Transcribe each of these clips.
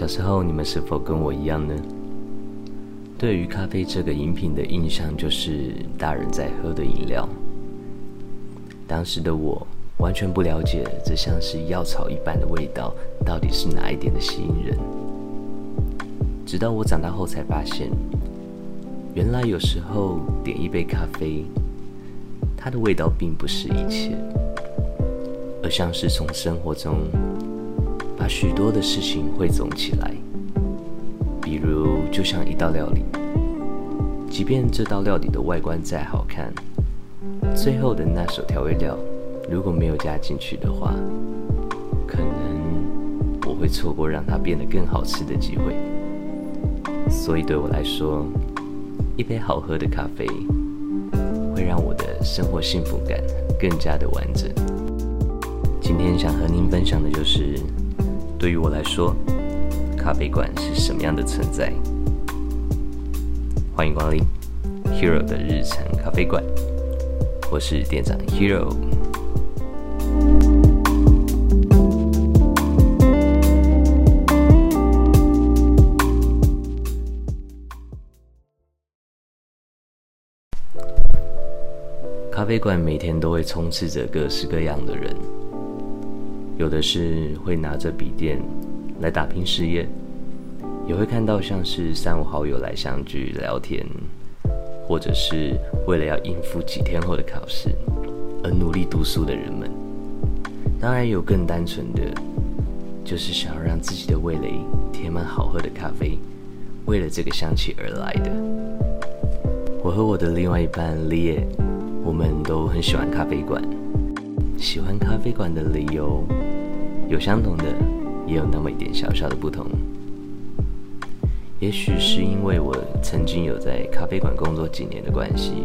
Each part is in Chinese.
小时候你们是否跟我一样呢？对于咖啡这个饮品的印象就是大人在喝的饮料。当时的我完全不了解这像是药草一般的味道到底是哪一点的吸引人。直到我长大后才发现，原来有时候点一杯咖啡，它的味道并不是一切，而像是从生活中把许多的事情汇总起来。比如，就像一道料理，即便这道料理的外观再好看，最后的那手调味料如果没有加进去的话，可能我会错过让它变得更好吃的机会。所以对我来说，一杯好喝的咖啡会让我的生活幸福感更加的完整。今天想和您分享的就是，对于我来说。咖啡馆是什么样的存在？欢迎光临 Hero 的日常咖啡馆，我是店长 Hero。咖啡馆每天都会充斥着各式各样的人，有的是会拿着笔电。来打拼事业，也会看到像是三五好友来相聚聊天，或者是为了要应付几天后的考试而努力读书的人们。当然有更单纯的，就是想要让自己的味蕾填满好喝的咖啡，为了这个香气而来的。我和我的另外一半李野，我们都很喜欢咖啡馆。喜欢咖啡馆的理由有相同的。也有那么一点小小的不同，也许是因为我曾经有在咖啡馆工作几年的关系，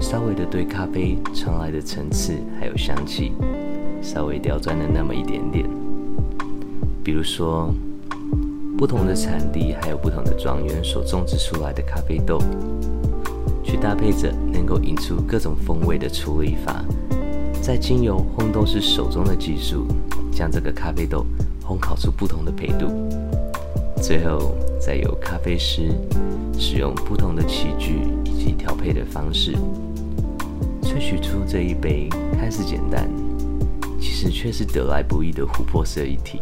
稍微的对咖啡传来的层次还有香气，稍微刁钻了那么一点点。比如说，不同的产地还有不同的庄园所种植出来的咖啡豆，去搭配着能够引出各种风味的处理法，在精油烘豆师手中的技术，将这个咖啡豆。烘烤出不同的配度，最后再由咖啡师使用不同的器具以及调配的方式，萃取出这一杯看似简单，其实却是得来不易的琥珀色一体。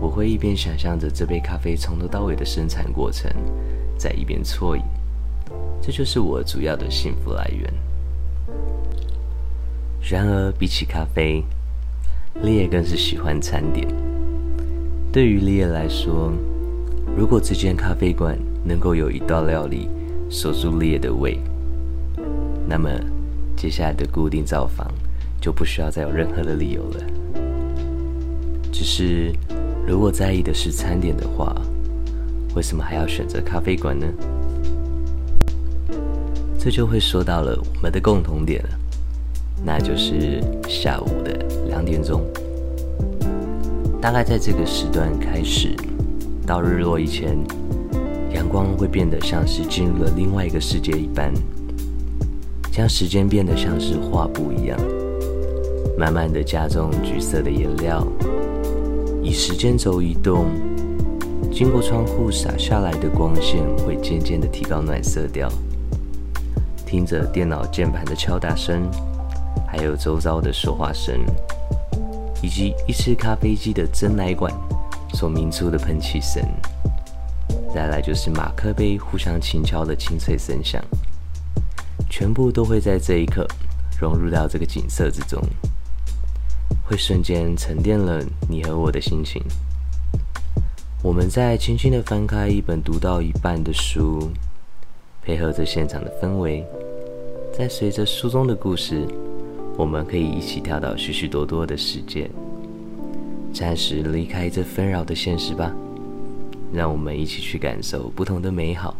我会一边想象着这杯咖啡从头到尾的生产过程，在一边啜饮，这就是我主要的幸福来源。然而，比起咖啡，利叶更是喜欢餐点。对于利叶来说，如果这间咖啡馆能够有一道料理锁住利叶的胃，那么接下来的固定造访就不需要再有任何的理由了。只是，如果在意的是餐点的话，为什么还要选择咖啡馆呢？这就会说到了我们的共同点了，那就是下午的。两点钟，大概在这个时段开始，到日落以前，阳光会变得像是进入了另外一个世界一般，将时间变得像是画布一样，慢慢的加重橘色的颜料，以时间轴移动，经过窗户洒下来的光线会渐渐的提高暖色调，听着电脑键盘的敲打声，还有周遭的说话声。以及一次咖啡机的蒸奶管所鸣出的喷气声，再来就是马克杯互相轻敲的清脆声响，全部都会在这一刻融入到这个景色之中，会瞬间沉淀了你和我的心情。我们在轻轻的翻开一本读到一半的书，配合着现场的氛围，在随着书中的故事。我们可以一起跳到许许多多的世界，暂时离开这纷扰的现实吧。让我们一起去感受不同的美好。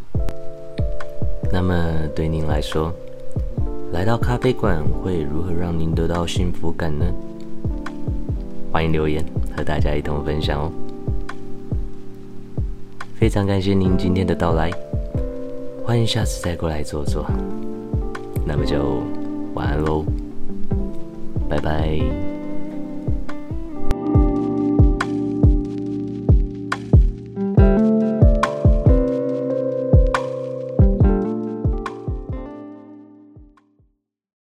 那么，对您来说，来到咖啡馆会如何让您得到幸福感呢？欢迎留言和大家一同分享哦。非常感谢您今天的到来，欢迎下次再过来坐坐。那么就晚安喽。拜拜。